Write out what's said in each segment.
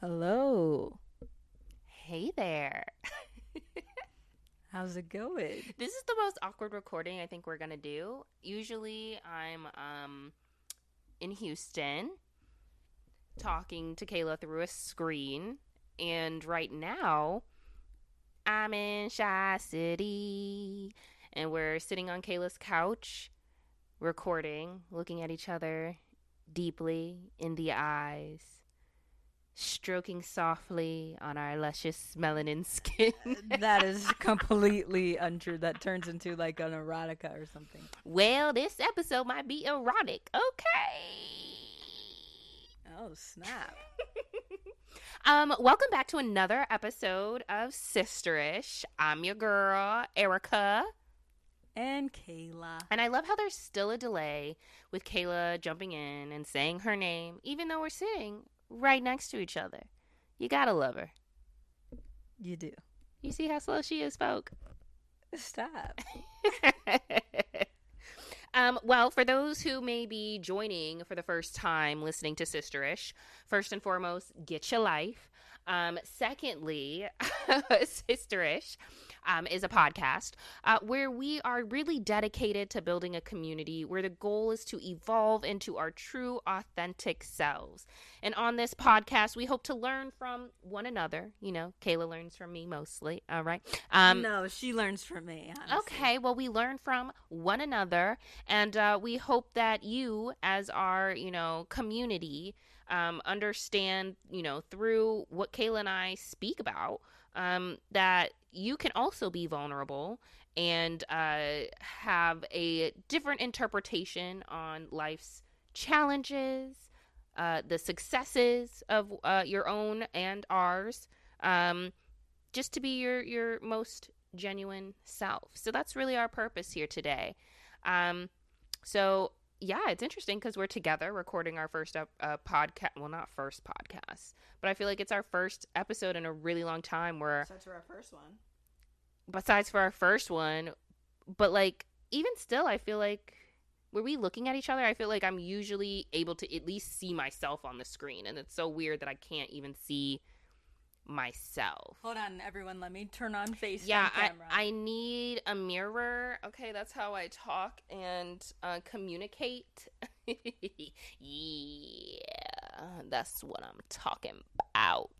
Hello. Hey there. How's it going? This is the most awkward recording I think we're going to do. Usually I'm um in Houston talking to Kayla through a screen and right now I'm in Chi City and we're sitting on Kayla's couch recording, looking at each other deeply in the eyes. Stroking softly on our luscious melanin skin. that is completely untrue. That turns into like an erotica or something. Well, this episode might be erotic. Okay. Oh, snap. um, welcome back to another episode of Sisterish. I'm your girl, Erica. And Kayla. And I love how there's still a delay with Kayla jumping in and saying her name, even though we're sitting right next to each other. You gotta love her. You do. You see how slow she is, folk? Stop. um, well, for those who may be joining for the first time listening to Sisterish, first and foremost, get your life. Um, secondly, Sisterish um, is a podcast uh, where we are really dedicated to building a community where the goal is to evolve into our true, authentic selves. And on this podcast, we hope to learn from one another. You know, Kayla learns from me mostly. All right. Um, no, she learns from me. Honestly. Okay. Well, we learn from one another, and uh, we hope that you, as our, you know, community, um, understand, you know, through what Kayla and I speak about, um, that you can also be vulnerable and uh, have a different interpretation on life's challenges, uh, the successes of uh, your own and ours, um, just to be your your most genuine self. So that's really our purpose here today. Um, so yeah, it's interesting because we're together recording our first uh, podcast. Well, not first podcast, but I feel like it's our first episode in a really long time. Where besides for our first one, besides for our first one, but like even still, I feel like were we looking at each other? I feel like I'm usually able to at least see myself on the screen, and it's so weird that I can't even see myself. Hold on, everyone. Let me turn on face. Yeah, I, I need a mirror. Okay, that's how I talk and uh, communicate. yeah, that's what I'm talking about.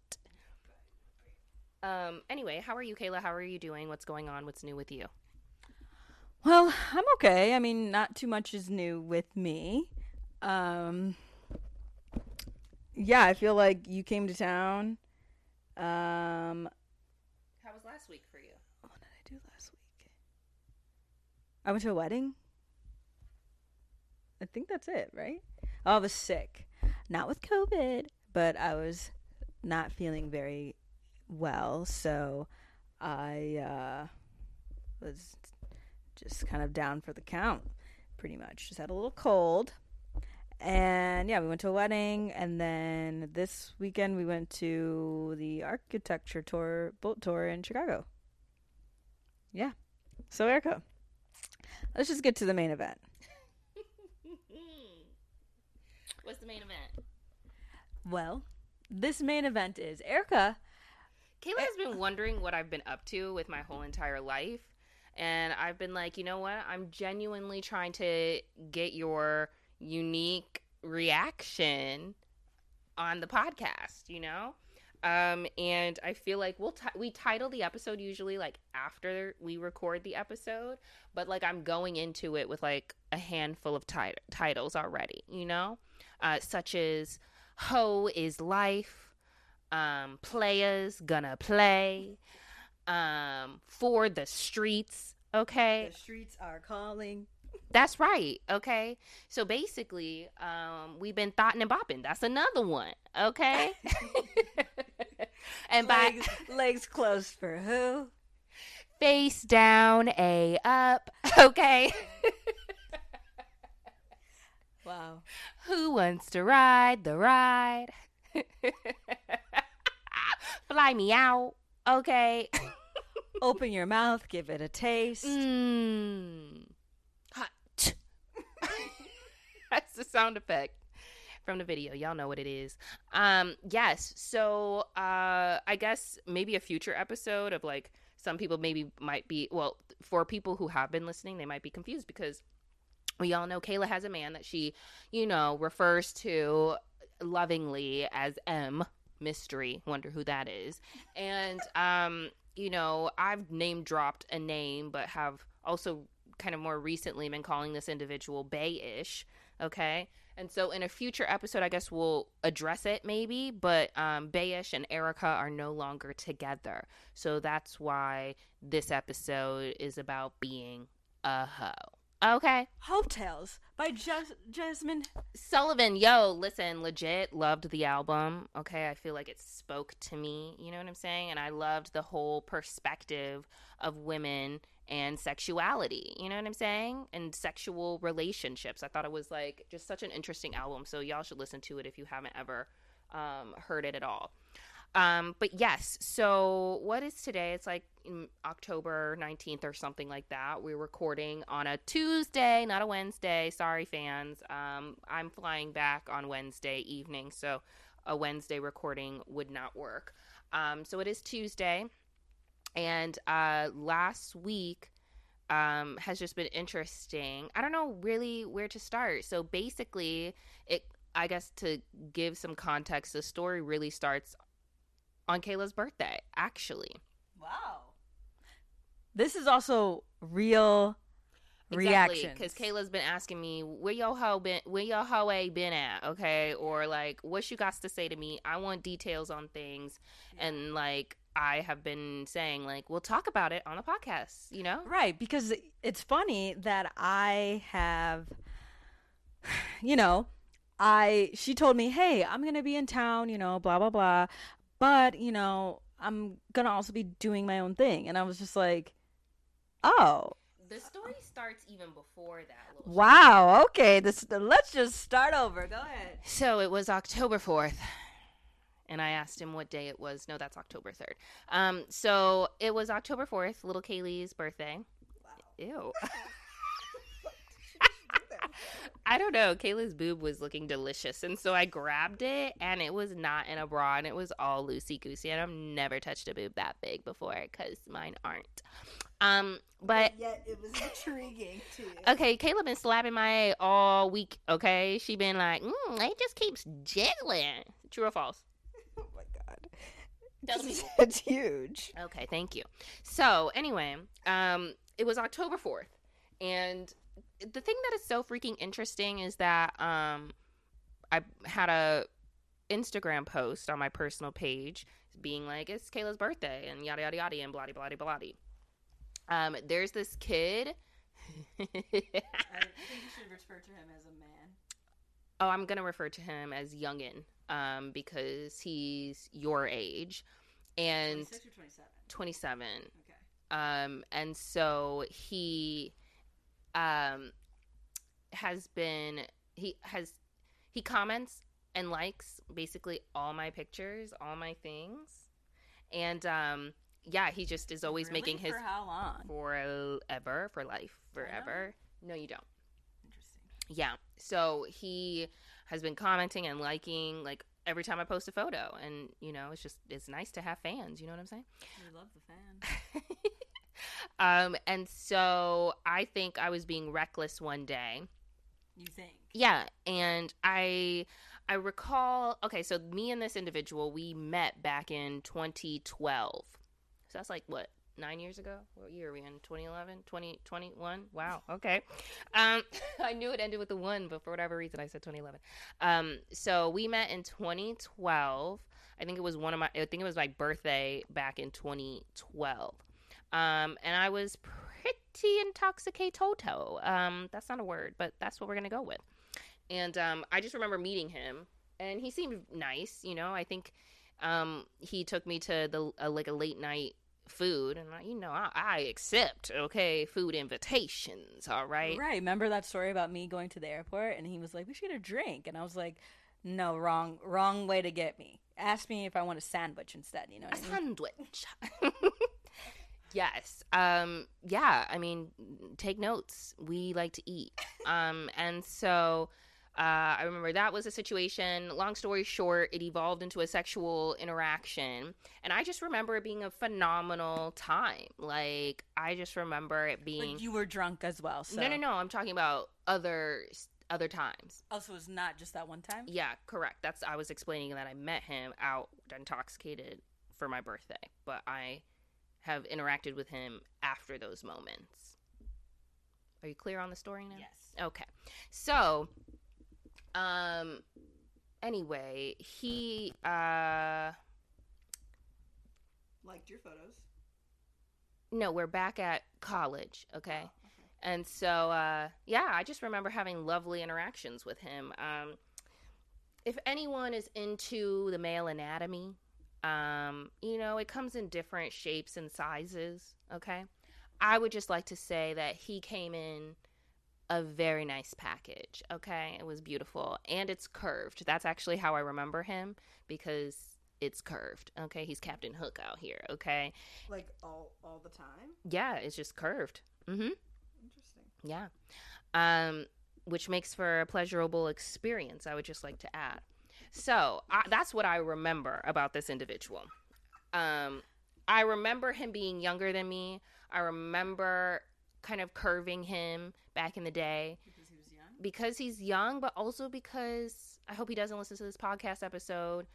Um. Anyway, how are you, Kayla? How are you doing? What's going on? What's new with you? Well, I'm okay. I mean, not too much is new with me. Um. Yeah, I feel like you came to town um, how was last week for you? What did I do last week? I went to a wedding. I think that's it, right? Oh, I was sick, not with COVID, but I was not feeling very well, so I uh, was just kind of down for the count, pretty much. Just had a little cold. And yeah, we went to a wedding, and then this weekend we went to the architecture tour, boat tour in Chicago. Yeah. So Erica, let's just get to the main event. What's the main event? Well, this main event is Erica. Kayla has been eh, uh, wondering what I've been up to with my whole entire life. And I've been like, you know what? I'm genuinely trying to get your unique reaction on the podcast, you know? Um, and I feel like we'll t- we title the episode usually like after we record the episode, but like I'm going into it with like a handful of tit- titles already, you know, uh, such as "Ho is life," um, "Players gonna play," um, "For the streets." Okay, the streets are calling. That's right. Okay. So basically, um, we've been thoughting and bopping. That's another one. Okay. and legs, by legs closed for who? Face down, a up. Okay. wow. Who wants to ride the ride? Fly me out. Okay. Open your mouth, give it a taste. Mmm the sound effect from the video. Y'all know what it is. Um, yes. So uh, I guess maybe a future episode of like some people maybe might be well for people who have been listening, they might be confused because we all know Kayla has a man that she, you know, refers to lovingly as M mystery. Wonder who that is. And um, you know, I've name dropped a name, but have also kind of more recently been calling this individual Bay-ish. Okay. And so in a future episode, I guess we'll address it maybe, but um, Bayish and Erica are no longer together. So that's why this episode is about being a hoe. Okay. Heaux Tales by Jas- Jasmine. Sullivan, yo, listen, legit loved the album. Okay, I feel like it spoke to me, you know what I'm saying? And I loved the whole perspective of women and sexuality, you know what I'm saying? And sexual relationships. I thought it was like just such an interesting album. So y'all should listen to it if you haven't ever um, heard it at all. Um, but yes, so what is today? It's like October 19th or something like that. We're recording on a Tuesday, not a Wednesday. Sorry, fans. Um, I'm flying back on Wednesday evening, so a Wednesday recording would not work. Um, so it is Tuesday. And uh, last week, um, has just been interesting. I don't know really where to start. So basically, it I guess to give some context, the story really starts on Kayla's birthday, actually. Wow. This is also real reaction because Kayla's been asking me where your hoe been, where your hoe been at, okay, or like what you got to say to me. I want details on things, yeah. and like I have been saying, like we'll talk about it on the podcast, you know, right? Because it's funny that I have, you know, I she told me, "Hey, I'm going to be in town, you know, blah blah blah. But you know i'm gonna also be doing my own thing. And i was just like oh. The story starts even before that wow okay this let's just start over. Go ahead. So it was october 4th and I asked him what day it was. No, that's October 3rd. Um, so it was October 4th, little Kaylee's birthday. Wow. Ew. I don't know. Kayla's boob was looking delicious. And so I grabbed it and it was not in a bra and it was all loosey goosey. And I've never touched a boob that big before because mine aren't. Um, but, but yet it was intriguing too. Okay, Kayla been slapping my A all week. Okay, she been like, mm, it just keeps jiggling. True or false? My it's huge. Okay, thank you. So anyway, um, it was October fourth, and the thing that is so freaking interesting is that um I had a Instagram post on my personal page being like it's Kayla's birthday and yada yada yada and blah blah blah blah. Um, there's this kid. I think you should refer to him as a man. Oh, I'm gonna refer to him as youngin, um, because he's your age, and 27. 27. Okay. Um, and so he um, has been he has he comments and likes basically all my pictures, all my things, and um, yeah, he just is always really? making his for how long forever for life forever. No, you don't. Interesting. Yeah, so he has been commenting and liking like every time I post a photo, and you know, it's just it's nice to have fans. You know what I'm saying? We love the fans. Um, and so I think I was being reckless one day. You think? Yeah, and I I recall okay, so me and this individual we met back in 2012. So that's like what? 9 years ago? What year are we in? 2011, 2021? Wow. Okay. Um I knew it ended with a 1, but for whatever reason I said 2011. Um so we met in 2012. I think it was one of my I think it was my birthday back in 2012. Um, and I was pretty intoxicated. Um, that's not a word, but that's what we're gonna go with. And um, I just remember meeting him, and he seemed nice. You know, I think um, he took me to the uh, like a late night food, and I, you know, I, I accept okay food invitations. All right, right. Remember that story about me going to the airport, and he was like, "We should get a drink," and I was like, "No, wrong, wrong way to get me." Ask me if I want a sandwich instead. You know, a I mean? sandwich. Yes. Um, yeah. I mean, take notes. We like to eat. Um, and so uh, I remember that was a situation. Long story short, it evolved into a sexual interaction. And I just remember it being a phenomenal time. Like, I just remember it being. Like you were drunk as well. So. No, no, no. I'm talking about other other times. Also, it's not just that one time. Yeah, correct. That's I was explaining that I met him out intoxicated for my birthday, but I have interacted with him after those moments. Are you clear on the story now? Yes. Okay. So, um, anyway, he, uh, Liked your photos. no, we're back at college, okay? And so, uh, yeah, I just remember having lovely interactions with him. Um, if anyone is into the male anatomy, um, you know, it comes in different shapes and sizes, okay? I would just like to say that he came in a very nice package, okay? It was beautiful and it's curved. That's actually how I remember him because it's curved, okay? He's Captain Hook out here, okay? Like all all the time. Yeah, it's just curved. Mm Mhm. Interesting. Yeah. Um, which makes for a pleasurable experience, I would just like to add. So I, that's what I remember about this individual. Um, I remember him being younger than me. I remember kind of curving him back in the day Because he was young. because he's young, but also because I hope he doesn't listen to this podcast episode.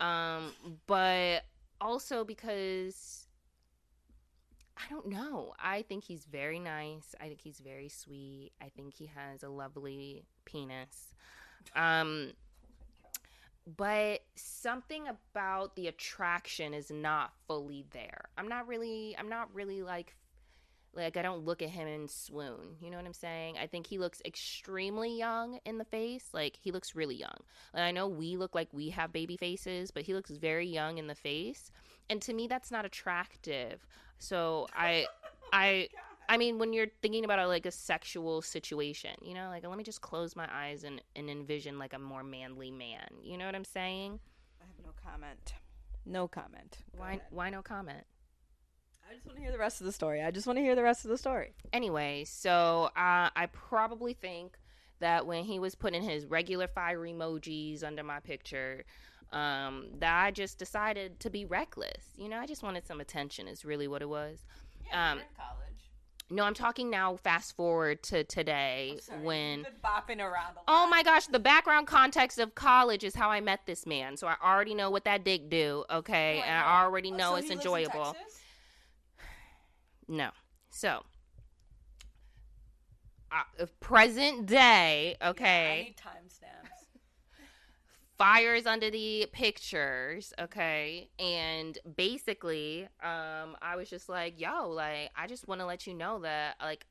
Um, but also because I don't know. I think he's very nice. I think he's very sweet. I think he has a lovely penis. Um, but something about the attraction is not fully there. I'm not really I'm not really like like I don't look at him and swoon. You know what I'm saying? I think he looks extremely young in the face. Like he looks really young. And I know we look like we have baby faces, but he looks very young in the face. And to me that's not attractive. So I oh I I mean when you're thinking about a, like a sexual situation, you know, like let me just close my eyes and, and envision like a more manly man. You know what I'm saying? I have no comment. No comment. Go Why ahead. why no comment? I just want to hear the rest of the story. I just want to hear the rest of the story. anyway, so uh, I probably think that when he was putting his regular fire emojis under my picture, um, that I just decided to be reckless. You know, I just wanted some attention. Is really what it was. Yeah, Um, in college. No, I'm talking now. Fast forward to today when. Bopping around. Oh my gosh, the background context of college is how I met this man. So I already know what that dick do, okay? Wait, and. I already Oh, know so it's he lives in enjoyable. No. So, uh, present day, I okay, need timestamps. fires under the pictures, okay, and basically, um, I was just like, yo, like, I just want to let you know that, like,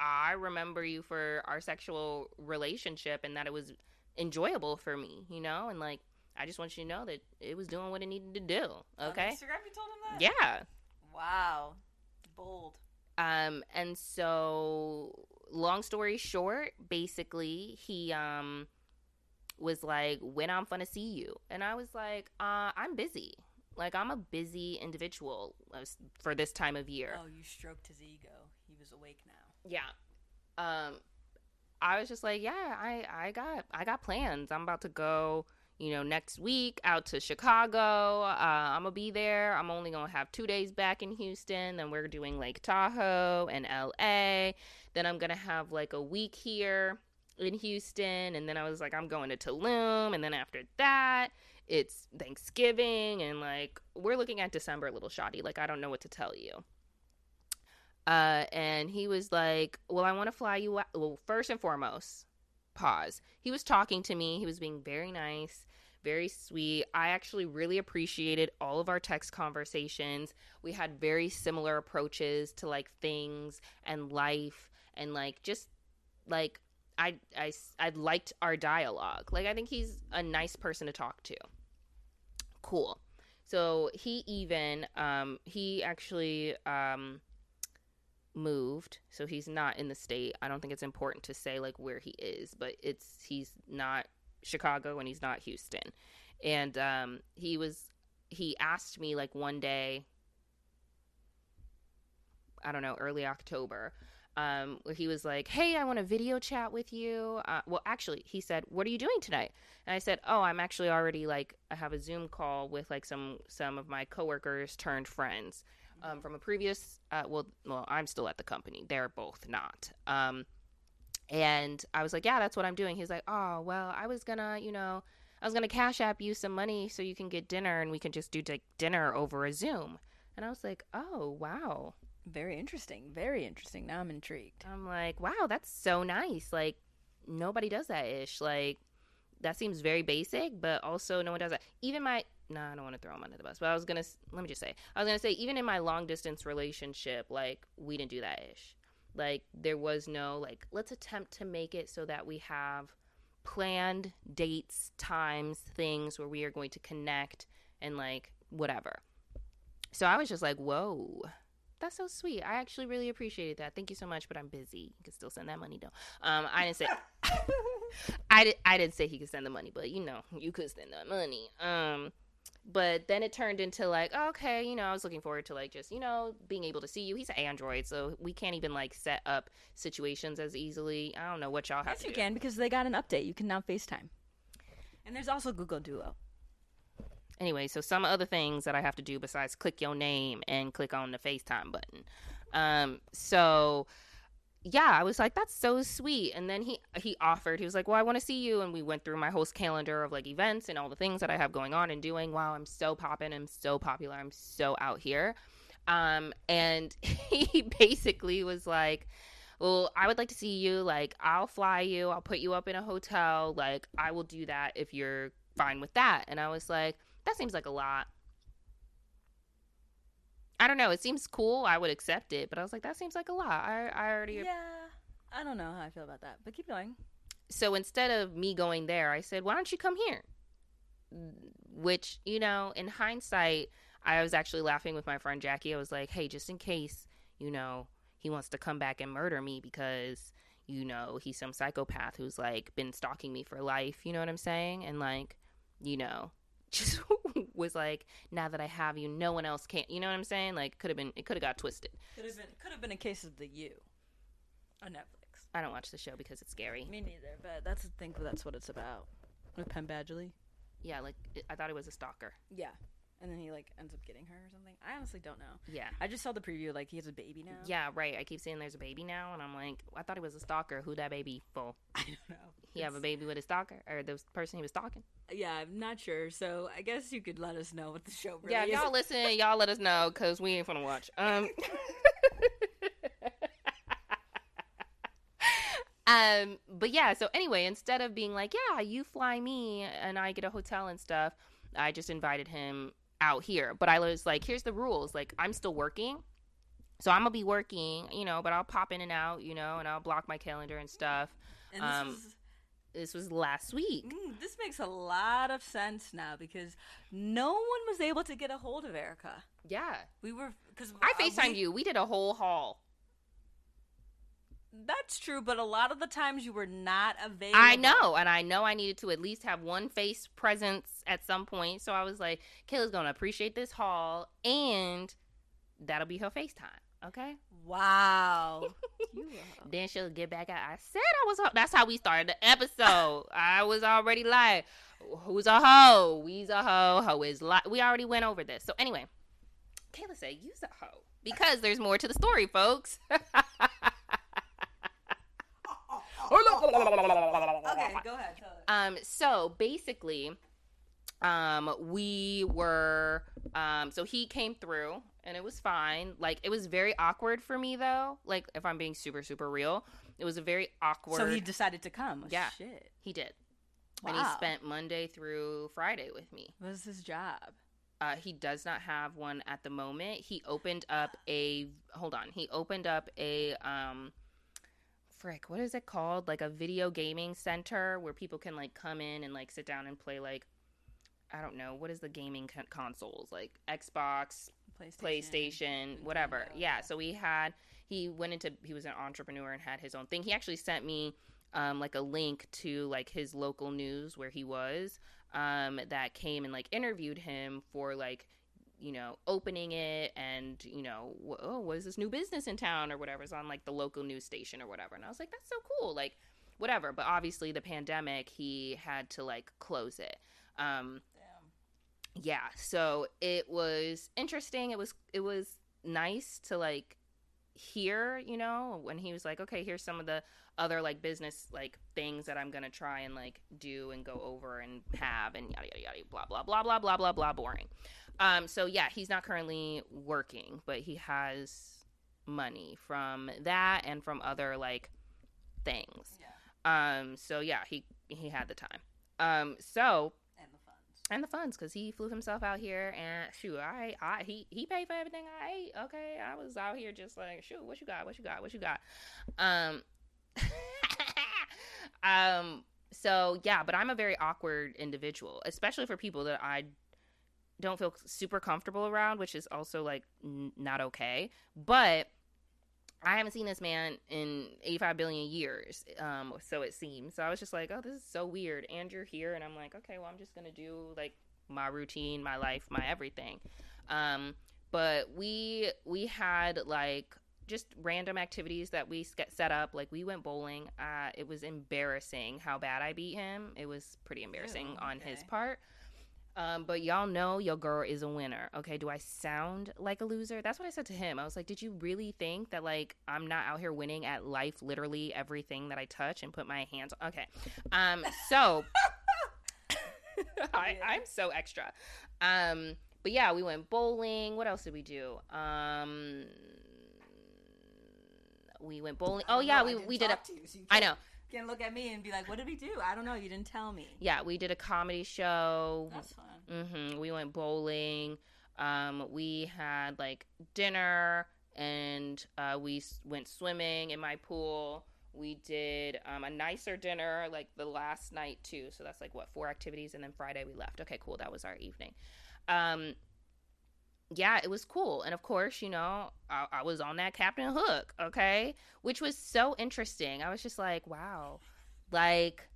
I remember you for our sexual relationship and that it was enjoyable for me, you know, and like, I just want you to know that it was doing what it needed to do, On okay? Instagram, you told him that. Yeah. Wow. Bold. Um, and so long story short, basically he um was like, When I'm gonna see you and I was like, uh, I'm busy. Like I'm a busy individual for this time of year. Oh, you stroked his ego. He was awake now. Yeah. Um I was just like, Yeah, I, I got I got plans. I'm about to go you know, next week out to Chicago. Uh, I'm gonna be there. I'm only gonna have two days back in Houston. Then we're doing Lake Tahoe and LA. Then I'm gonna have like a week here in Houston. And then I was like, I'm going to Tulum. And then after that, it's Thanksgiving. And like, we're looking at December a little shoddy. Like, I don't know what to tell you. Uh, and he was like, Well, I wanna fly you out. Well, first and foremost, pause. He was talking to me. He was being very nice, very sweet. I actually really appreciated all of our text conversations. We had very similar approaches to like things and life and like just like I I I liked our dialogue. Like I think he's a nice person to talk to. Cool. So he even um he actually um moved so he's not in the state i don't think it's important to say like where he is but it's he's not chicago and he's not houston and um he was he asked me like one day i don't know early october um, where he was like, "Hey, I want to video chat with you." Uh, well, actually, he said, "What are you doing tonight?" And I said, "Oh, I'm actually already like I have a Zoom call with like some some of my coworkers turned friends um, from a previous. Uh, well, well, I'm still at the company. They're both not." Um, and I was like, "Yeah, that's what I'm doing." He's like, "Oh, well, I was gonna, you know." I was gonna cash app you some money so you can get dinner and we can just do like dinner over a Zoom. And I was like, oh wow, Very interesting. Very interesting. Now I'm intrigued. I'm like, wow, that's so nice. Like nobody does that ish. Like that seems very basic, but also no one does that. Even my no, I don't want to throw him under the bus, but I was gonna let me just say, I was gonna say even in my long distance relationship, like we didn't do that ish. Like there was no like let's attempt to make it so that we have planned dates, times, things where we are going to connect and like whatever. So I was just like, whoa, that's so sweet. I actually really appreciated that. Thank you so much, but I'm busy. You can still send that money though. Um, I didn't say I did I didn't say he could send the money, but you know, you could send that money. Um but then it turned into like, okay, you know, I was looking forward to like just, you know, being able to see you. He's an Android, so we can't even like set up situations as easily. I don't know what y'all have Yes, you do. can because they got an update. You can now FaceTime. And there's also Google Duo. Anyway, so some other things that I have to do besides click your name and click on the FaceTime button. Um, so yeah, I was like, that's so sweet. And then he he offered, he was like, Well, I want to see you and we went through my whole calendar of like events and all the things that I have going on and doing. Wow, I'm so popping, I'm so popular, I'm so out here. Um, and he basically was like, well, I would like to see you. Like, I'll fly you. I'll put you up in a hotel. Like, I will do that if you're fine with that. And I was like, that seems like a lot. I don't know. It seems cool. I would accept it, but I was like, that seems like a lot. I, I already. Yeah. I don't know how I feel about that, but keep going. So instead of me going there, I said, why don't you come here? Which, you know, in hindsight, I was actually laughing with my friend Jackie. I was like, hey, just in case, you know, he wants to come back and murder me because, you know, he's some psychopath who's like been stalking me for life. You know what I'm saying? And like, you know, just was like, now that I have you, no one else can. You know what I'm saying? Like, could have been, it could have got twisted. Could have been could have been a case of the you on Netflix. I don't watch the show because it's scary. Me neither, but that's I think that's what it's about. With Penn Badgley. Yeah, like, I thought it was a stalker. Yeah. And then he like ends up getting her or something. I honestly don't know. Yeah. I just saw the preview like he has a baby now. Yeah, right. I keep saying there's a baby now, and I'm like, I thought he was a stalker. Who that baby for? I don't know. He have a baby with a stalker, or the person he was stalking? Yeah, I'm not sure. So I guess you could let us know what the show really yeah, is. y'all listen, y'all let us know because we ain't gonna watch. Um. Um, but yeah, so anyway, instead of being like, yeah, you fly me and I get a hotel and stuff, I just invited him out here. But I was like, here's the rules. Like, I'm still working. So I'm gonna be working, you know, but I'll pop in and out, you know, and I'll block my calendar and stuff. and this um, was This was last week. Mm, this makes a lot of sense now because no one was able to get a hold of Erica. Yeah. We were because I FaceTimed you. We did a whole haul. That's true, but a lot of the times you were not available. I know, and I know I needed to at least have one face presence at some point. So I was like, Kayla's gonna appreciate this haul, and that'll be her FaceTime. Okay. Wow. Then she'll get back out. I said I was. Ho- That's how we started the episode. I was already like, "Who's a hoe? We's a hoe. Hoe is like." We already went over this. So anyway, Kayla said, "Use a hoe," because there's more to the story, folks. okay, go ahead. Um, so basically, um, we were, um, so he came through and it was fine. Like, it was very awkward for me though. Like, if I'm being super, super real, it was a very awkward. So he decided to come. Oh, Yeah. Shit. he did. Wow. And he spent Monday through Friday with me. What is his job? Uh, he does not have one at the moment. He opened up a hold on. He opened up a um frick, what is it called? Like a video gaming center where people can like come in and like sit down and play like I don't know, what is the gaming con- consoles? Like Xbox, PlayStation. PlayStation, whatever. Yeah, so we had he went into he was an entrepreneur and had his own thing. He actually sent me um like a link to like his local news where he was um that came and like interviewed him for like you know, opening it and, you know, oh, what is this new business in town or whatever is on like the local news station or whatever. And I was like, that's so cool. Like, whatever. But obviously, the pandemic, he had to like close it. Um, Damn. yeah so it was interesting it was it was nice to like hear you know when he was like okay here's some of the other like business like things that i'm gonna try and like do and go over and have and yada yada yada blah blah blah blah blah blah blah boring um so yeah he's not currently working but he has money from that and from other like things Yeah. um so yeah he he had the time um so And the funds. and the funds because he flew himself out here and shoot I I he he paid for everything I ate okay I was out here just like shoot what you got what you got what you got um um so yeah but I'm a very awkward individual especially for people that I don't feel super comfortable around which is also like n- not okay but I haven't seen this man in 85 billion years, um, so it seems. So I was just like, oh, this is so weird. And you're here, and I'm like, okay, well, I'm just gonna do like my routine, my life, my everything. Um, but we we had like just random activities that we set up. Like we went bowling. Uh, it was embarrassing how bad I beat him. It was pretty embarrassing Ew, on his part. Um, but y'all know your girl is a winner. Okay, do I sound like a loser? That's what I said to him. I was like, "Did you really think that like I'm not out here winning at life, literally everything that I touch and put my hands on?" Okay, um, so I, I'm so extra. Um, but yeah, we went bowling. What else did we do? Um, we went bowling. Oh yeah, know, we we did a. so I know. Can't look at me and be like, "What did we do?" I don't know. You didn't tell me. Yeah, we did a comedy show. That's fun. hmm We went bowling. Um, we had like dinner, and uh, we went swimming in my pool. We did um, a nicer dinner like the last night too. So that's like what four activities, and then Friday we left. Okay, cool. That was our evening. Um, yeah, it was cool. And of course, you know, I, I was on that Captain Hook, okay, which was so interesting. I was just like, wow, like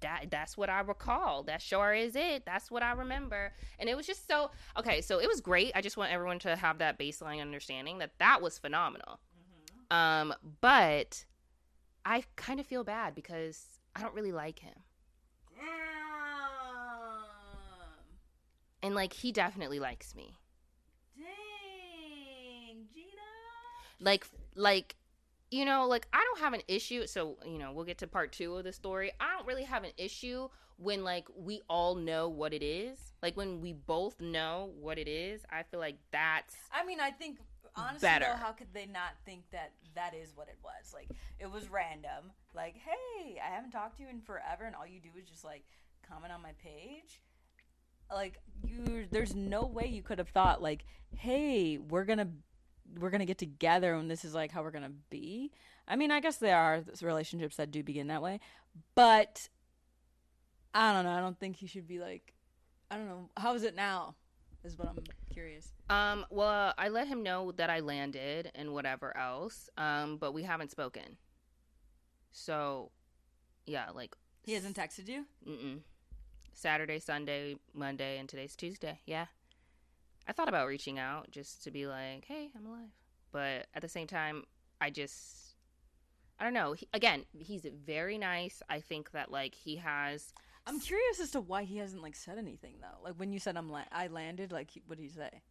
that that's what I recall. That sure is it. That's what I remember. And it was just so okay, so it was great. I just want everyone to have that baseline understanding that that was phenomenal. Um but I kind of feel bad because I don't really like him. And like he definitely likes me. Dang, Gina. like like you know like i don't have an issue so you know we'll get to part two of the story i don't really have an issue when like we all know what it is like when we both know what it is i feel like that's I mean, I think honestly, Better. though, how could they not think that that is what it was? Like, it was random. Like, hey, I haven't talked to you in forever, and all you do is just like comment on my page. Like, you, there's no way you could have thought like, hey, we're gonna, we're gonna get together, and this is like how we're gonna be. I mean, I guess there are relationships that do begin that way, but I don't know. I don't think he should be like, I don't know. How is it now? Is what I'm curious. um well i let him know that i landed and whatever else um but we haven't spoken so yeah like He hasn't texted you. Mm-mm. Saturday, Sunday, Monday, and today's Tuesday. Yeah. I thought about reaching out just to be like, hey, I'm alive. But at the same time, I just, I don't know. He, again, he's very nice. I think that, like, he has, I'm curious as to why he hasn't like said anything though. Like when you said I'm la- I landed, like what did he say?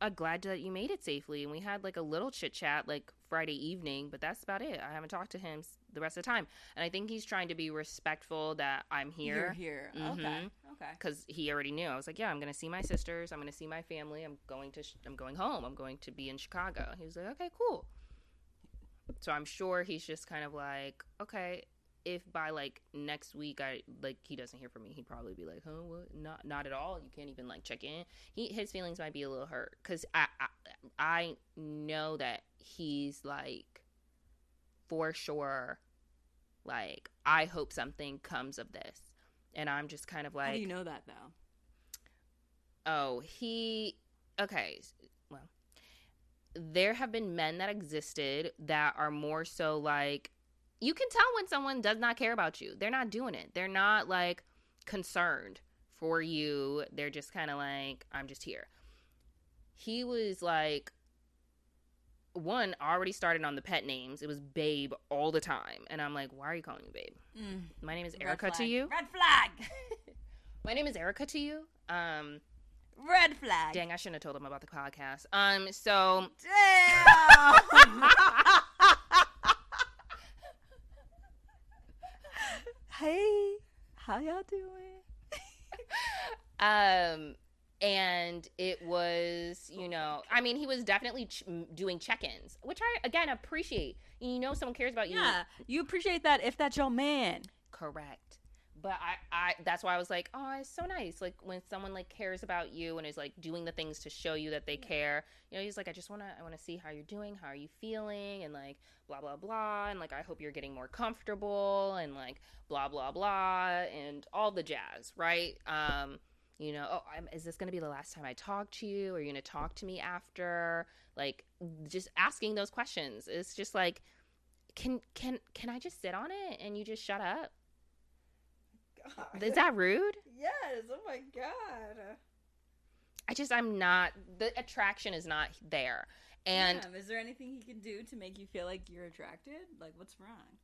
I'm glad that you made it safely. And we had, like, a little chit chat, like, Friday evening, but that's about it. I haven't talked to him the rest of the time. And I think he's trying to be respectful that I'm You're here. here. Okay. Mm-hmm. Okay. because he already knew. I was like, "Yeah, I'm gonna see my sisters. I'm gonna see my family. I'm going to. Sh- I'm going home. I'm going to be in Chicago." He was like, "Okay, cool." So I'm sure he's just kind of like, "Okay, if by like next week I like he doesn't hear from me, he'd probably be like, "Huh, what? Not not at all. You can't even like check in." He his feelings might be a little hurt because I, I I know that he's like for sure like I hope something comes of this. And I'm just kind of like How do you know that though? Oh, he. Okay. Well, there have been men that existed that are more so like. You can tell when someone does not care about you. They're not doing it. They're not like concerned for you. They're just kind of like, I'm just here. He was like, one already started on the pet names. It was Babe all the time, and I'm like, why are you calling me Babe? Mm. My name is Erica to you. Red flag. My name is Erica to you. Um, Red flag. dang, I shouldn't have told him about the podcast. Um, so Damn. hey, how y'all doing? um and it was you know i mean he was definitely ch- doing check-ins which i again appreciate you know someone cares about you Yeah, you appreciate that if that's your man. correct but i i that's why i was like oh it's so nice like when someone like cares about you and is like doing the things to show you that they care you know he's like i just want to i want to see how you're doing how are you feeling? and like blah blah blah and like i hope you're getting more comfortable and like blah blah blah and all the jazz right? Um you know oh I'm, is this to be the last time i talk to you? Are you to talk to me after? Like just asking those questions. It's just like can can can i just sit on it and you just shut up is that rude yes. Oh my god. i just i'm not the attraction is not there and Damn, is there anything he can do to make you feel like you're attracted? Like, what's wrong?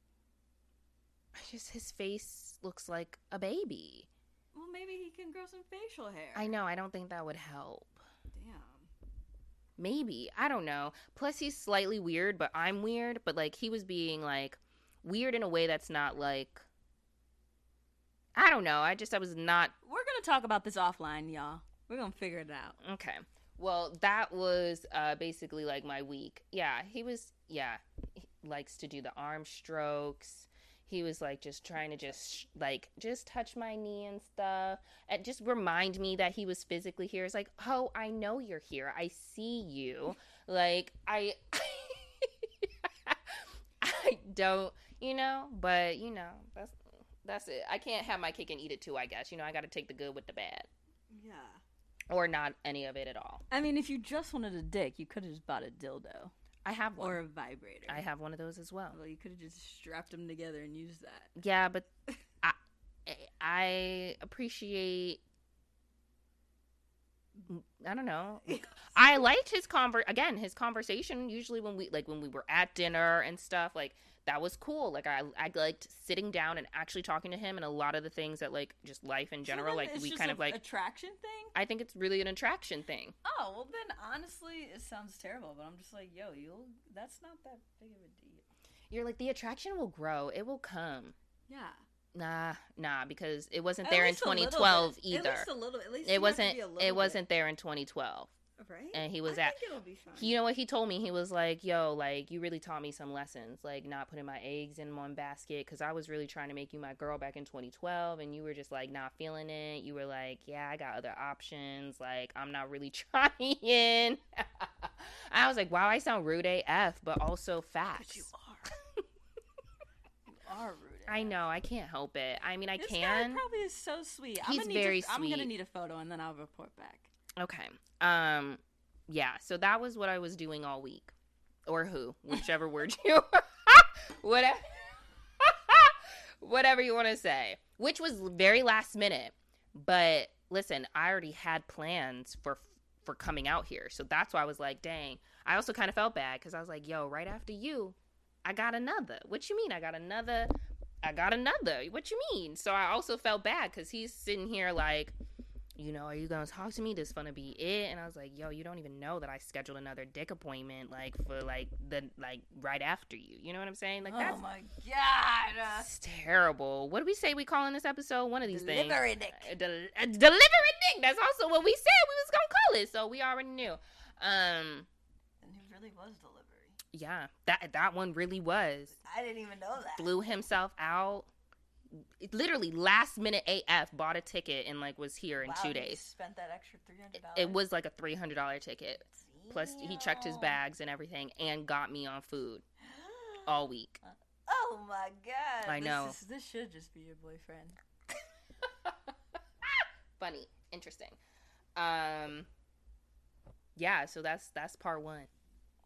I just his face looks like a baby Well, maybe he can grow some facial hair. i know i don't think that would help Damn. maybe i don't know plus he's slightly weird but i'm weird but like he was being like weird in a way that's not like i don't know. I just i was not We're gonna talk about this offline, y'all. We're gonna figure it out. okay. Well that was uh basically like my week. Yeah he was yeah he likes to do the arm strokes. He was like just trying to just like just touch my knee and stuff. And just remind me that he was physically here. It's like oh i know you're here. I see you. Like i i don't you know? But you know that's that's it i can't have my cake and eat it too i guess you know i gotta take the good with the bad Yeah. or not any of it at all I mean, if you just wanted a dick, you could have just bought a dildo i have one or a vibrator. i have one of those as well Well, you could have just strapped them together and used that. yeah but i i appreciate I don't know. I liked his conver again, his conversation usually when we like when we were at dinner and stuff, like that was cool. Like I I liked sitting down and actually talking to him and a lot of the things that like just life in general, So like we kind of like attraction thing. I think it's really an attraction thing. Oh well, then honestly, it sounds terrible, but I'm just like, yo, you'll. That's not that big of a deal. You're like the attraction will grow, it will come. Yeah. Nah, nah, because it wasn't At there in least a little 2012 either. At least a little. At least It you have to wasn't. It bit. wasn't there in 2012. Right. and he was I at- Think it'll be fine. You know what he told me? He was like, "Yo, like you really taught me some lessons, like not putting my eggs in one basket because I was really trying to make you my girl back in 2012, and you were just like not feeling it. You were like, yeah, I got other options. Like I'm not really trying." I was like, "Wow, I sound rude AF, but also facts." you are. you are rude. I know, I can't help it. I mean, I this can. guy probably is so sweet. I'm He's gonna need very to, I'm gonna need a photo and then I'll report back. Okay. Um yeah, so that was what I was doing all week. Or who, whichever word you whatever whatever you want to say, which was very last minute. But listen, I already had plans for for coming out here. So that's why I was like, dang. I also kind of felt bad cuz I was like, yo, right after you, I got another. What you mean? I got another I got another. What you mean? So I also felt bad cuz he's sitting here like you know, are you gonna talk to me? This gonna be it? And I was like, yo, you don't even know that I scheduled another dick appointment, like for like the like right after you. You know what I'm saying? Like that's oh my god. that's terrible. What do we say we call in this episode? One of these things. Delivery dick. A, del- a delivery dick. That's also what we said we was gonna call it. So we already knew. Um, And it really was delivery. yeah, that that one really was. I didn't even know that. Blew himself out. It literally last minute AF bought a ticket and like was here in Wow, two days. Spent that extra three hundred It, dollars. it was like a three hundred dollar ticket. Plus he checked his bags and everything and got me on food all week. Oh my god! I This know. is- this should just be your boyfriend. Funny, interesting. Um, yeah. So that's that's part one.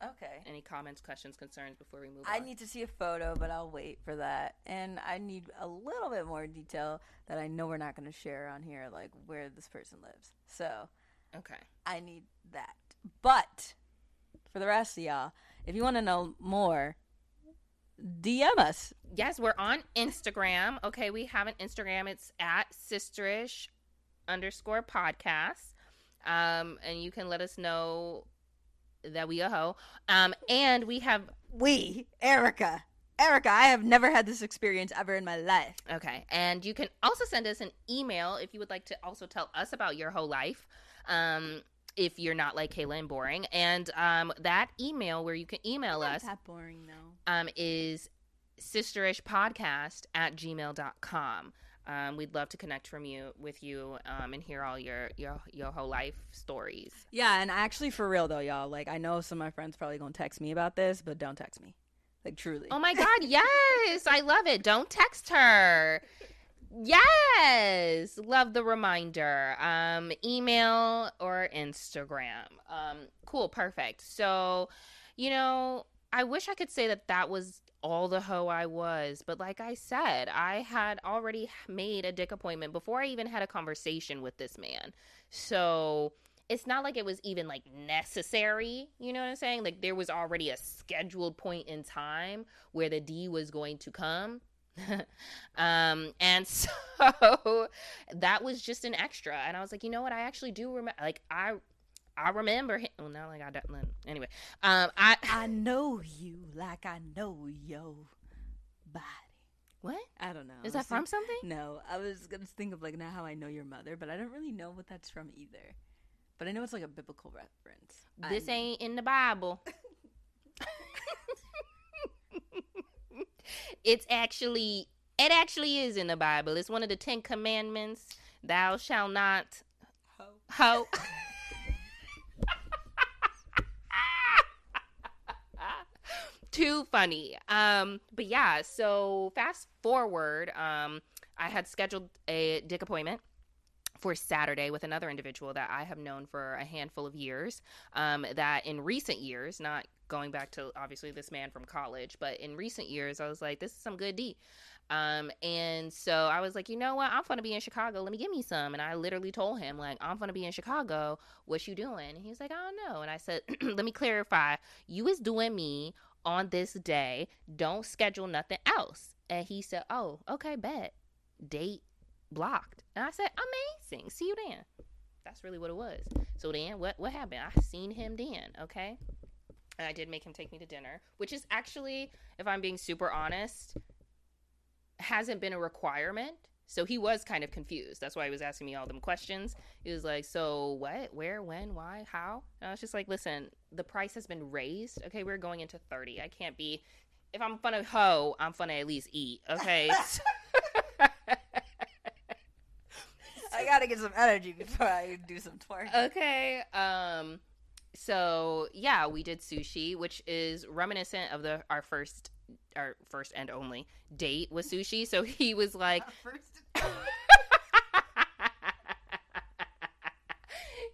Okay. Any comments, questions, concerns before we move on? I on? need to see a photo, but I'll wait for that. And I need a little bit more detail that I know we're not going to share on here, like where this person lives. So okay. I need that. But for the rest of y'all, if you want to know more, DM us. Yes, we're on Instagram. Okay, we have an Instagram. It's at sisterish underscore podcast. Um, and you can let us know that we a hoe. Um, and we have We, Erica. Erica, I have never had this experience ever in my life. Okay. And you can also send us an email if you would like to also tell us about your whole life. Um, if you're not like Kayla and boring. And um, that email where you can email us that boring though. um, is sisterishpodcast at gmail.com. Um, we'd love to connect from you with you um, and hear all your, your your whole life stories. Yeah, and actually, for real though, y'all. Like, I know some of my friends probably gonna text me about this, but don't text me. Like, truly. Oh my God, yes, I love it. Don't text her. Yes, love the reminder. Um, email or Instagram. Um, cool, perfect. So, you know, I wish I could say that that was all the hoe I was, but like I said, I had already made a dick appointment before I even had a conversation with this man. So it's not like it was even like necessary, you know what I'm saying? Like there was already a scheduled point in time where the D was going to come. um and so that was just an extra and i was like you know what i actually do remember like i i remember him well not like i don't anyway um i I know you like I know yo body. what I don't know. is that from think- something No, I was gonna think of like now how I know your mother, but I don't really know what that's from either. But I know it's like a biblical reference. this I- ain't in the bible it's actually it actually is in the bible it's one of the 10 commandments thou shalt not Ho. Ho. Too funny. Um, but yeah, so fast forward, um, I had scheduled a dick appointment for Saturday with another individual that I have known for a handful of years. Um, that in recent years, not going back to obviously this man from college, but in recent years, I was like, this is some good D. Um, and so I was like, you know what? I'm gonna be in Chicago. Let me give me some. And I literally told him, like, I'm gonna be in Chicago. What you doing? And he's like, I don't know. And I said, let me clarify. You is doing me on this day. Don't schedule nothing else. And he said, oh, okay, bet. Date blocked. And I said, amazing. See you then. That's really what it was. So then, what what happened? I seen him then. Okay. And I did make him take me to dinner, which is actually, if I'm being super honest, hasn't been a requirement. So he was kind of confused. That's why he was asking me all them questions. He was like, "So what? Where? When? Why? How?" And I was just like, "Listen, the price has been raised. Okay, we're going into 30. I can't be if I'm gonna hoe, I'm gonna at least eat. Okay." I gotta get some energy before I do some twerk. okay. Um so yeah, we did sushi, which is reminiscent of the our first our first and only date was sushi. So he was like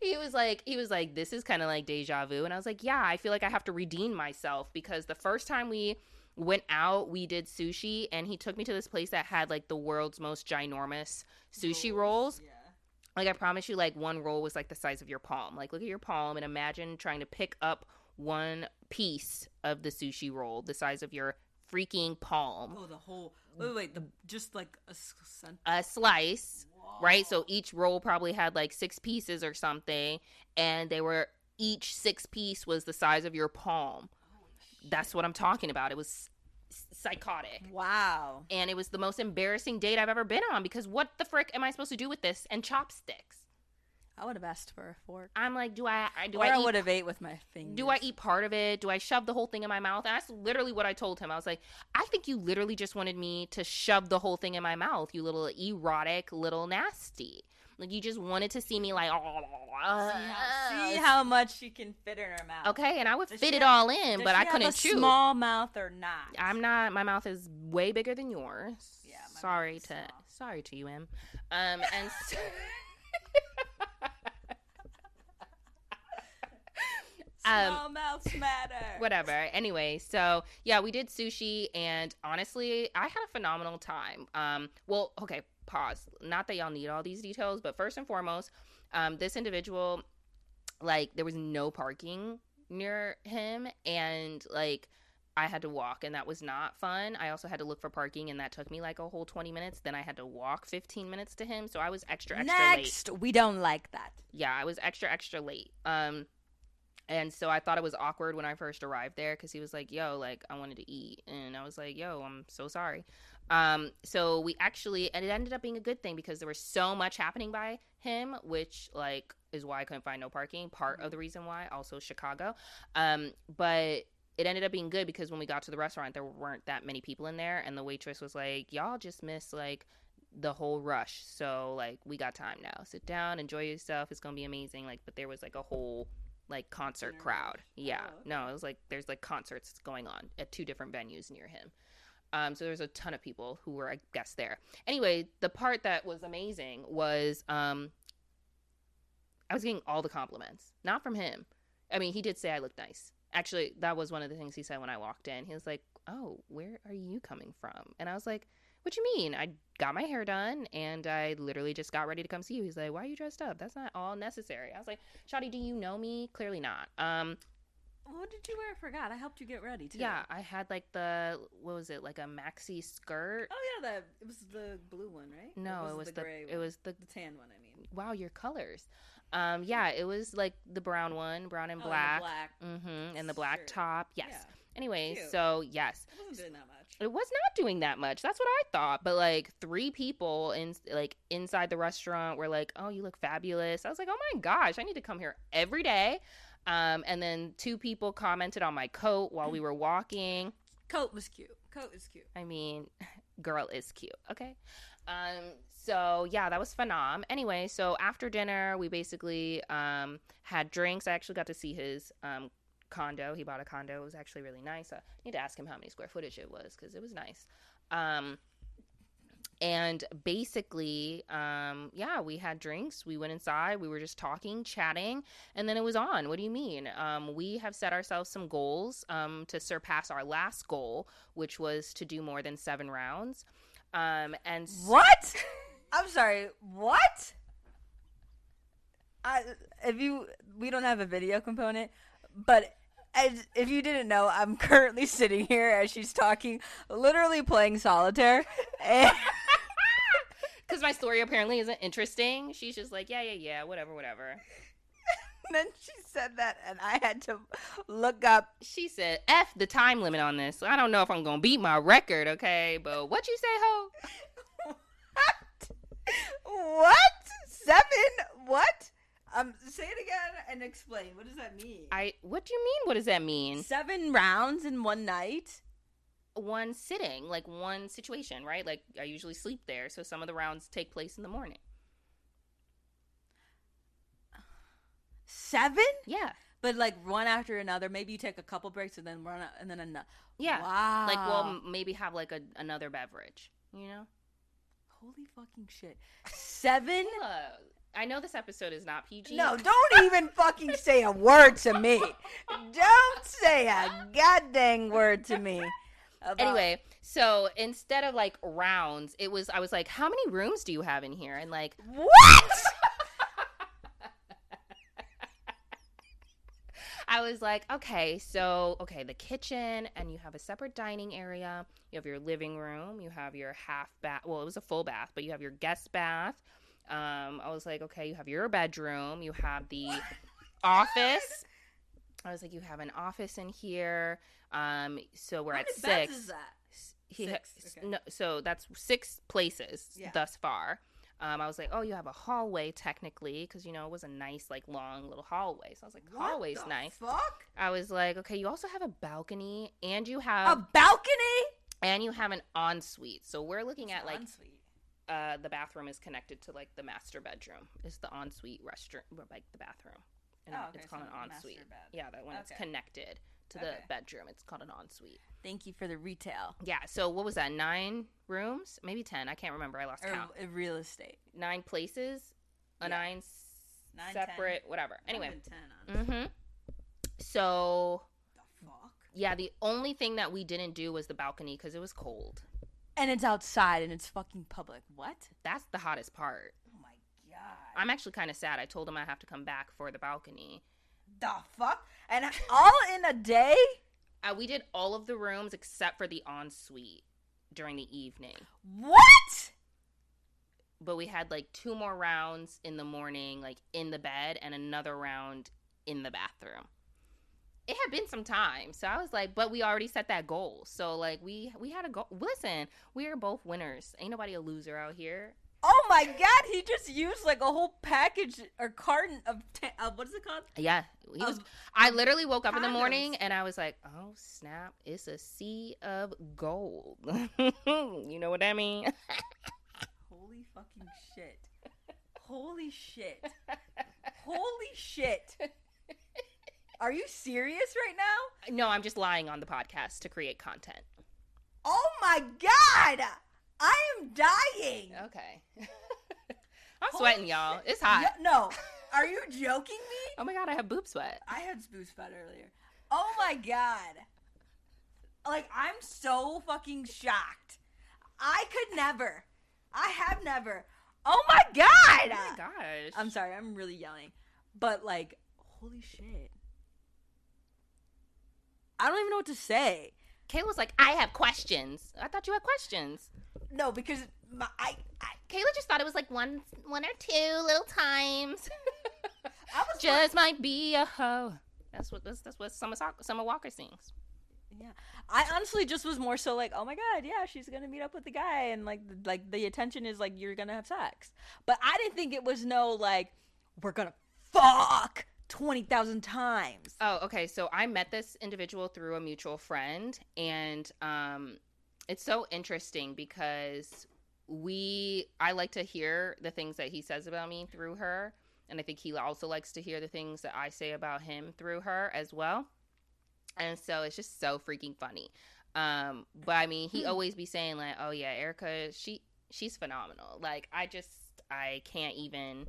he was like he was like this is kind of like deja vu and i was like yeah i feel like i have to redeem myself because the first time we went out we did sushi and he took me to this place that had like the world's most ginormous sushi rolls Yeah. like i promise you like one roll was like the size of your palm like look at your palm and imagine trying to pick up one piece of the sushi roll the size of your freaking palm Oh, the whole. Wait, wait, the just like a a slice right? So each roll probably had like six pieces or something, and they were each six piece was the size of your palm. That's what I'm talking about. It was psychotic. Wow. And it was the most embarrassing date I've ever been on because what the frick am I supposed to do with this and chopsticks? I would have asked for a fork. I'm like, do I, I do or I, I, would have ate with my fingers. do I eat part of it? Do I shove the whole thing in my mouth? And that's literally what I told him. I was like, I think you literally just wanted me to shove the whole thing in my mouth, you little erotic little nasty. Like you just wanted to see me like, See how much she can fit in her mouth. okay, and I would Does fit it have- all in, but I couldn't a chew. Small mouth or not? I'm not. My mouth is way bigger than yours. Yeah, my sorry to small. sorry to you, Em. Um, and so, Um, Small mouths matter. whatever. Anyway, so yeah, we did sushi, and honestly, I had a phenomenal time. Um, well, okay, pause. Not that y'all need all these details, but first and foremost, um, this individual, like, there was no parking near him, and like. I had to walk, and that was not fun. I also had to look for parking, and that took me like a whole 20 minutes. Then I had to walk 15 minutes to him, so I was extra, extra late Next, we don't like that. yeah, I was extra extra late. Um and so I thought it was awkward when I first arrived there cuz he was like, "Yo, like I wanted to eat." And I was like, "Yo, I'm so sorry." Um so we actually and it ended up being a good thing because there was so much happening by him, which like is why I couldn't find no parking, part of the reason why, also Chicago. Um but it ended up being good because when we got to the restaurant there weren't that many people in there and the waitress was like, "Y'all just missed like the whole rush. So like we got time now. Sit down, enjoy yourself. It's gonna be amazing. Like, but there was like a whole like concert Dinner crowd. Yeah, Oh, okay. no, it was like there's like concerts going on at two different venues near him. Um, so there's a ton of people who were, I guess, there. Anyway, the part that was amazing was um, I was getting all the compliments, not from him. I mean, he did say I looked nice. Actually, that was one of the things he said when I walked in. He was like, "Oh, where are you coming from?" And I was like, "What do you mean? I got my hair done and I literally just got ready to come see you." He's like, "Why are you dressed up? That's not all necessary." I was like, "Shotty, do you know me? Clearly not." Um, What did you wear? I forgot. I helped you get ready too. yeah, I had like the what was it? Like a maxi skirt. Oh yeah, the it was the blue one, right? No, it was the, the, gray it was the the tan one. I mean, wow, your colors. Um, yeah, it was like the brown one, brown and Oh, the black. black. Mm-hmm. And the black shirt. top. Yes. Yeah. Anyway, Cute. so yes. It wasn't doing that much. It was not doing that much. That's what I thought. But like three people in like inside the restaurant were like, "Oh, you look fabulous." I was like, "Oh my gosh, I need to come here every day." Um, and then two people commented on my coat while we were walking. Coat was cute. Coat is cute. I mean, girl is cute. Okay. Um, so yeah, that was phenom. Anyway, so after dinner, we basically um, had drinks. I actually got to see his um, condo. He bought a condo. It was actually really nice. I need to ask him how many square footage it was because it was nice. Um, and basically, um, yeah, we had drinks. We went inside. We were just talking, chatting, and then it was on. What do you mean? Um, we have set ourselves some goals um, to surpass our last goal, which was to do more than seven rounds. Um, and s- What? I'm sorry. What? I if you we don't have a video component, but as if you didn't know, I'm currently sitting here as she's talking, literally playing solitaire, and because my story apparently isn't interesting, she's just like, yeah, yeah, yeah, whatever, whatever. then she said that, and I had to look up. She said, "F the time limit on this. I don't know if I'm gonna beat my record, okay? But what you say, ho? What? What? Seven? What? Um, say it again and explain. What does that mean? I what do you mean? What does that mean? Seven rounds in one night? One sitting, like one situation, right? Like I usually sleep there, so some of the rounds take place in the morning. Seven? Yeah, But like one after another. Maybe you take a couple breaks and then run, out, and then another. yeah. Wow. Like we'll maybe have like a, another beverage, you know. holy fucking shit. Seven? I know this episode is not PG. No, don't even fucking say a word to me. Don't say a goddamn word to me. about- Anyway, so instead of like rounds, it was I was like, "How many rooms do you have in here?" And like, what? I was like, "Okay, so okay, the kitchen, and you have a separate dining area. You have your living room. You have your half bath. Well, it was a full bath, but you have your guest bath. Um, I was like, okay, you have your bedroom. You have the office. I was like, you have an office in here. Um, so we're How at six. he Six, ha- okay. no, so that's six places Yeah. thus far. Um, I was like, oh, you have a hallway technically, because you know it was a nice, like, long little hallway. So I was like, What hallway's the nice. Fuck? I was like, okay, you also have a balcony, and you have A balcony? and you have an ensuite. So we're looking at like Ensuite. Uh, the bathroom is connected to like the master bedroom. It's the ensuite restaurant like the bathroom? And Oh, okay, it's called so an ensuite. Yeah, that when it's connected to the Okay. bedroom, it's called an ensuite. Thank you for the retail Yeah. So what was that? Nine rooms? Maybe ten. I can't remember. I lost or count. real estate. Nine places. A Yeah. nine, Nine, separate. Whatever. Might have Anyway. ten. Mm-hmm. So The fuck? yeah, the only thing that we didn't do was the balcony because it was cold. And it's outside and it's fucking public. What? That's the hottest part. Oh my god. I'm actually kind of sad. I told him I have to come back for the balcony. the fuck? And all in a day? Uh, we did all of the rooms except for the ensuite during the evening. What? But we had like two more rounds in the morning, like in the bed, and another round in the bathroom. It had been some time, so I was like, but we already set that goal. So like we we had a goal. Listen, we are both winners. Ain't nobody a loser out here. Oh my god, he just used like a whole package or carton of, of what is it called? Yeah, he was. Of- I literally woke up in the morning and I was like, "Oh snap! It's a sea of gold." you know what I mean? Holy fucking shit. Holy shit. Holy shit. Are you serious right now? no, I'm just lying on the podcast to create content. Oh my god! I am dying. Okay. I'm sweating, Holy y'all. It's hot. No. Are you joking me? Oh my god, I have boob sweat. I had boob sweat earlier. Oh my god. Like, I'm so fucking shocked. I could never. I have never. Oh my god! Oh my gosh. I'm sorry, I'm really yelling. But, like, holy shit. I don't even know what to say. Kayla's like, I have questions. I thought you had questions. No, because my, I, I, Kayla just thought it was like one, one or two little times. I was just might be a hoe. That's what that's, that's what Summer Summer Walker sings. Yeah, I honestly just was more so like, oh my god, yeah, she's gonna meet up with the guy, and like, like the attention is like you're gonna have sex, but I didn't think it was no like we're gonna fuck twenty thousand times. Oh, okay. So I met this individual through a mutual friend, and um, it's so interesting because we I like to hear the things that he says about me through her, and I think he also likes to hear the things that I say about him through her as well. And so it's just so freaking funny. Um, but I mean, he Hmm. always be saying like, "Oh yeah, Erica, she she's phenomenal." Like I just I can't even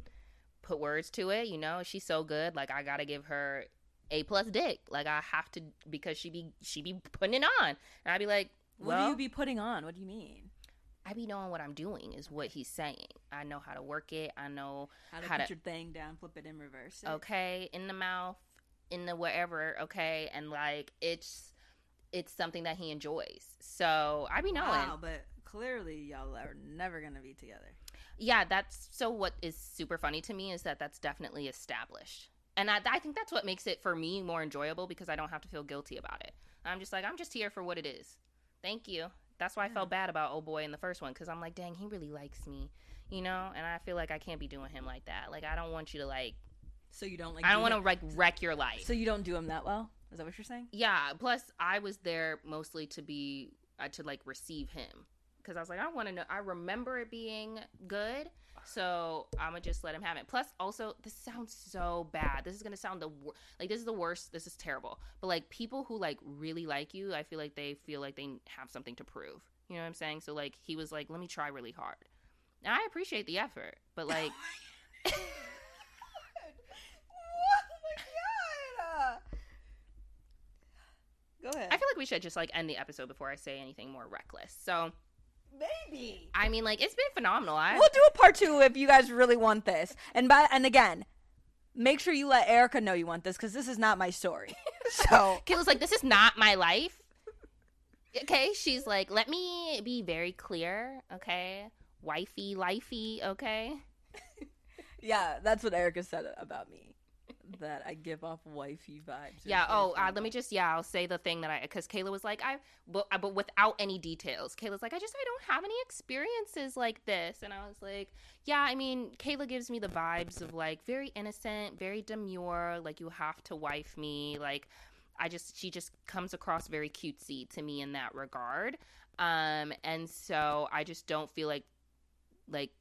put words to it. You know, she's so good. Like I gotta give her a plus dick. Like I have to because she be she be putting it on, and I'd be like, What do you be putting on? What do you mean? I be knowing what I'm doing is what he's saying. I know how to work it. I know How to How put to- your thing down, flip it in reverse. it. okay in the mouth, in the wherever. Okay, and like it's it's something that he enjoys. So I be knowing. Wow, but clearly y'all are never gonna be together. Yeah that's so what is super funny to me is that that's definitely established. And I, I think that's what makes it for me more enjoyable because i don't have to feel guilty about it. I'm just like i'm just here for what it is. Thank you. That's why i felt bad about old boy in the first one because i'm like dang he really likes me you know? And i feel like i can't be doing him like that. Like i don't want you to like So you don't like. i don't want to like wreck your life. So you don't do him that well. Is that what you're saying? yeah plus i was there mostly to be uh, to like receive him because i was like i want to know i remember it being good so i'm gonna just let him have it. Plus also this sounds so bad. This is gonna sound the wor- like this is the worst this is terrible. But like people who like really like you i feel like they feel like they have something to prove. You know what i'm saying? So like he was like let me try really hard. Now i appreciate the effort but oh like? Oh! Go ahead. i feel like we should just like end the episode before i say anything more reckless. So Maybe. i mean like it's been phenomenal i We'll do a part two if you guys really want this. And by and again, make sure you let Erica know you want this because this is not my story. So Kayla's like, this is not my life. Okay, she's like, let me be very clear. Okay, wifey, lifey. Okay, yeah, that's what Erica said about me. That I give off wifey vibes. yeah. Oh, uh, let me just yeah. I'll say the thing that I because Kayla was like, I but uh, but without any details. Kayla's like, I just I don't have any experiences like this, and I was like, yeah. I mean, Kayla gives me the vibes of like very innocent, very demure. Like you have to wife me. Like I just she just comes across very cutesy to me in that regard. Um, and so I just don't feel like like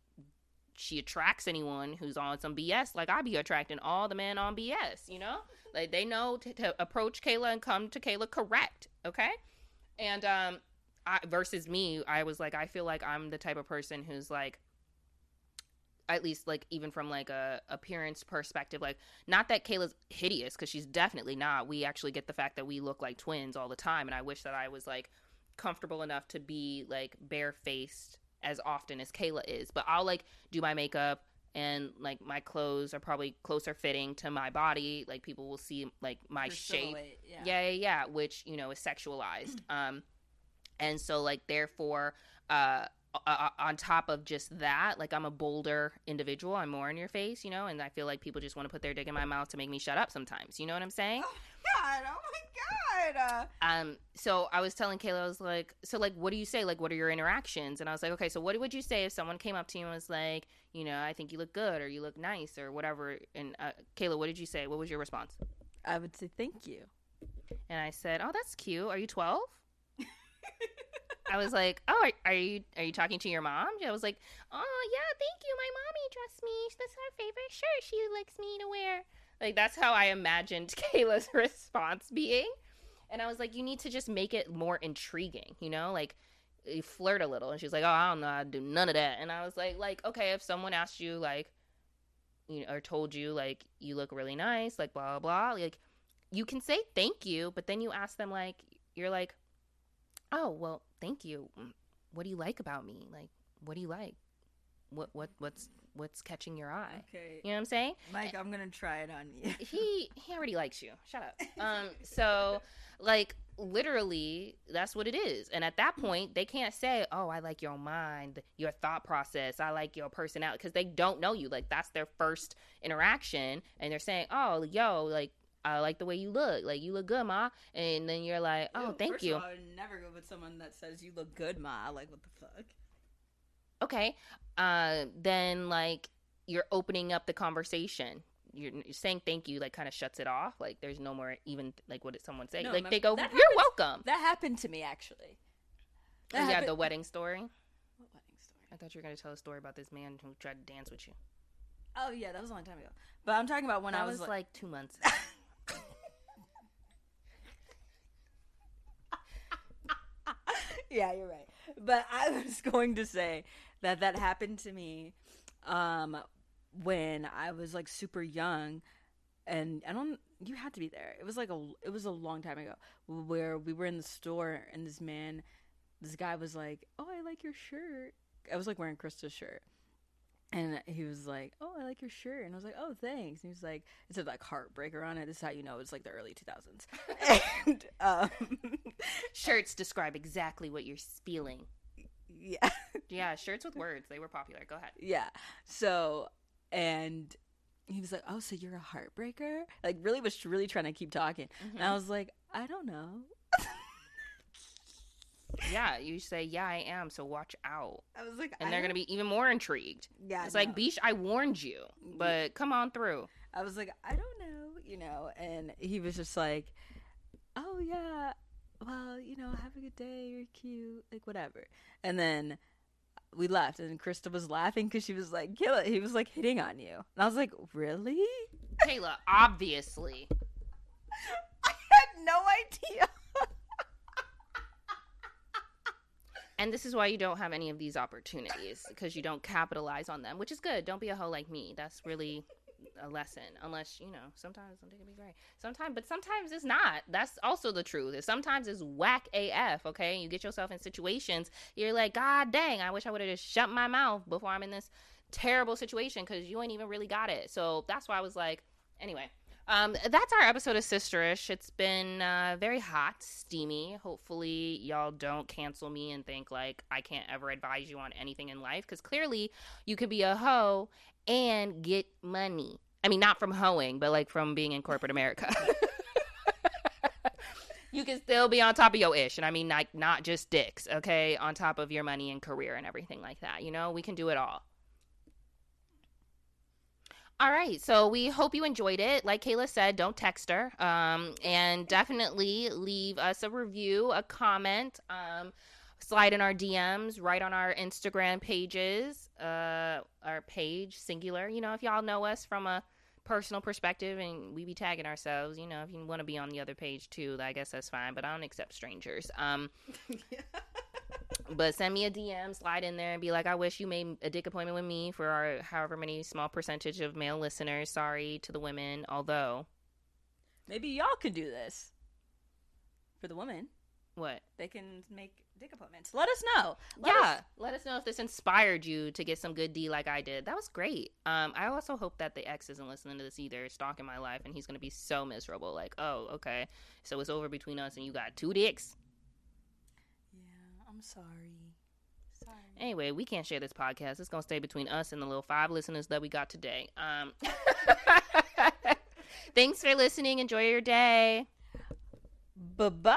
she attracts anyone who's on some BS. Like I be attracting all the men on BS, you know? Like they know to, to approach Kayla and come to Kayla correct, okay? And um, I, versus me, I was like, I feel like I'm the type of person who's like, at least like even from like a appearance perspective like not that kayla's hideous because she's definitely not we actually get the fact that we look like twins all the time and i wish that i was like comfortable enough to be like barefaced as often as kayla is but i'll like do my makeup and like my clothes are probably closer fitting to my body like people will see like my Your shape Yeah. yeah yeah yeah which you know is sexualized um and so like therefore uh uh, on top of just that, like I'm a bolder individual. I'm more in your face, you know, and I feel like people just want to put their dick in my mouth to make me shut up sometimes. You know what I'm saying? Oh god! Oh my god! Um, so I was telling Kayla, I was like, so like, what do you say? Like, what are your interactions? And I was like, okay, so what would you say if someone came up to you and was like, you know, I think you look good or you look nice or whatever? And uh, Kayla, what did you say? What was your response? I would say thank you. And I said, oh, that's cute. Are you 12? I was like, "Oh, are, are you are you talking to your mom?" I was like, "Oh, yeah, thank you. My mommy dressed me. That's her favorite shirt. She likes me to wear." Like that's how I imagined Kayla's response being. And I was like, "You need to just make it more intriguing, you know? Like you flirt a little." And she's like, "Oh, I don't know. I do none of that." And I was like, "Like, okay, if someone asked you like you know, or told you like you look really nice, like blah blah blah, like you can say thank you, but then you ask them like you're like, "Oh, well, thank you. Mm, What do you like about me? Like, what do you like? What what what's what's catching your eye?" Okay, You know what I'm saying? Mike, I'm gonna try it on you. He he already likes you. Shut up. Um so like literally that's what it is. And at that point, they can't say, "Oh, I like your mind, your thought process. I like your personality" because they don't know you. Like that's their first interaction and they're saying, "Oh, yo, like I like the way you look. Like you look good, ma." And then you're like, "Oh, Ew, thank you." All, I would never go with someone that says you look good, ma. Like what the fuck? Okay uh then like you're opening up the conversation you're, you're saying thank you like kind of shuts it off like there's no more even like what did someone say No, like my- they go you're welcome That happened to me actually. That yeah happened- the wedding story What wedding story? i thought you were going to tell a story about this man who tried to dance with you Oh yeah, that was a long time ago. But I'm talking about when that I was, was, like, like two months yeah, you're right. But I was going to say that that happened to me um when I was like super young and I don't you had to be there. It was like a it was a long time ago where we were in the store and this man this guy was like, "Oh, I like your shirt." I was like wearing Krista's shirt. And he was like, "Oh, I like your shirt," and I was like, "Oh, thanks." And he was like, "It said like heartbreaker on it. This is how you know it's like the early 2000s." and um, shirts describe exactly what you're feeling yeah, yeah shirts with words. They were popular. Go ahead. Yeah. So, and he was like, "Oh, so you're a heartbreaker?" Like, really was really trying to keep talking, and I mm-hmm. was like, "I don't know." yeah you say yeah i am so watch out. I was like, and they're going to be even more intrigued. Yeah, it's no. like beesh i warned you but come on through. I was like, I don't know, you know, and he was just like, oh yeah, well, you know, have a good day, you're cute, like whatever. And then we left, and Krista was laughing because she was like, it. He was like hitting on you, and I was like, really? Kayla, obviously. I had no idea. And this is why you don't have any of these opportunities because you don't capitalize on them, which is good. Don't be a hoe like me. That's really a lesson. Unless, you know, sometimes something can be great. Sometimes, but sometimes it's not. That's also the truth. Is Sometimes it's whack AF, okay? You get yourself in situations, you're like, God dang, I wish I would have just shut my mouth before I'm in this terrible situation because you ain't even really got it. So that's why I was like, anyway. Um, that's our episode of Sisterish. It's been uh, very hot, steamy. Hopefully, y'all don't cancel me and think like I can't ever advise you on anything in life because clearly you could be a hoe and get money. I mean, not from hoeing, but like from being in corporate America. you can still be on top of your ish, and I mean, like not just dicks, okay? On top of your money and career and everything like that. You know, we can do it all. All right, so we hope you enjoyed it. Like Kayla said, don't text her, um, and definitely leave us a review, a comment, um, slide in our DMs, write on our Instagram pages, uh, our page singular. You know, if y'all know us from a personal perspective, and we be tagging ourselves. You know, if you want to be on the other page too, I guess that's fine. But I don't accept strangers. Um, But send me a DM, slide in there, and be like, I wish you made a dick appointment with me for our however many small percentage of male listeners. Sorry to the women, although Maybe y'all can do this for the women. what? They can make dick appointments. Let us know. Let yeah, us- let us know if this inspired you to get some good D like I did. That was great. Um, I also hope that the ex isn't listening to this either, stalking my life, and he's gonna be so miserable. Like, oh, okay, so it's over between us, and you got two dicks. Yeah, I'm sorry. Sorry. Anyway, we can't share this podcast. It's gonna stay between us and the little five listeners that we got today. Um, thanks for listening. Enjoy your day. Bye bye.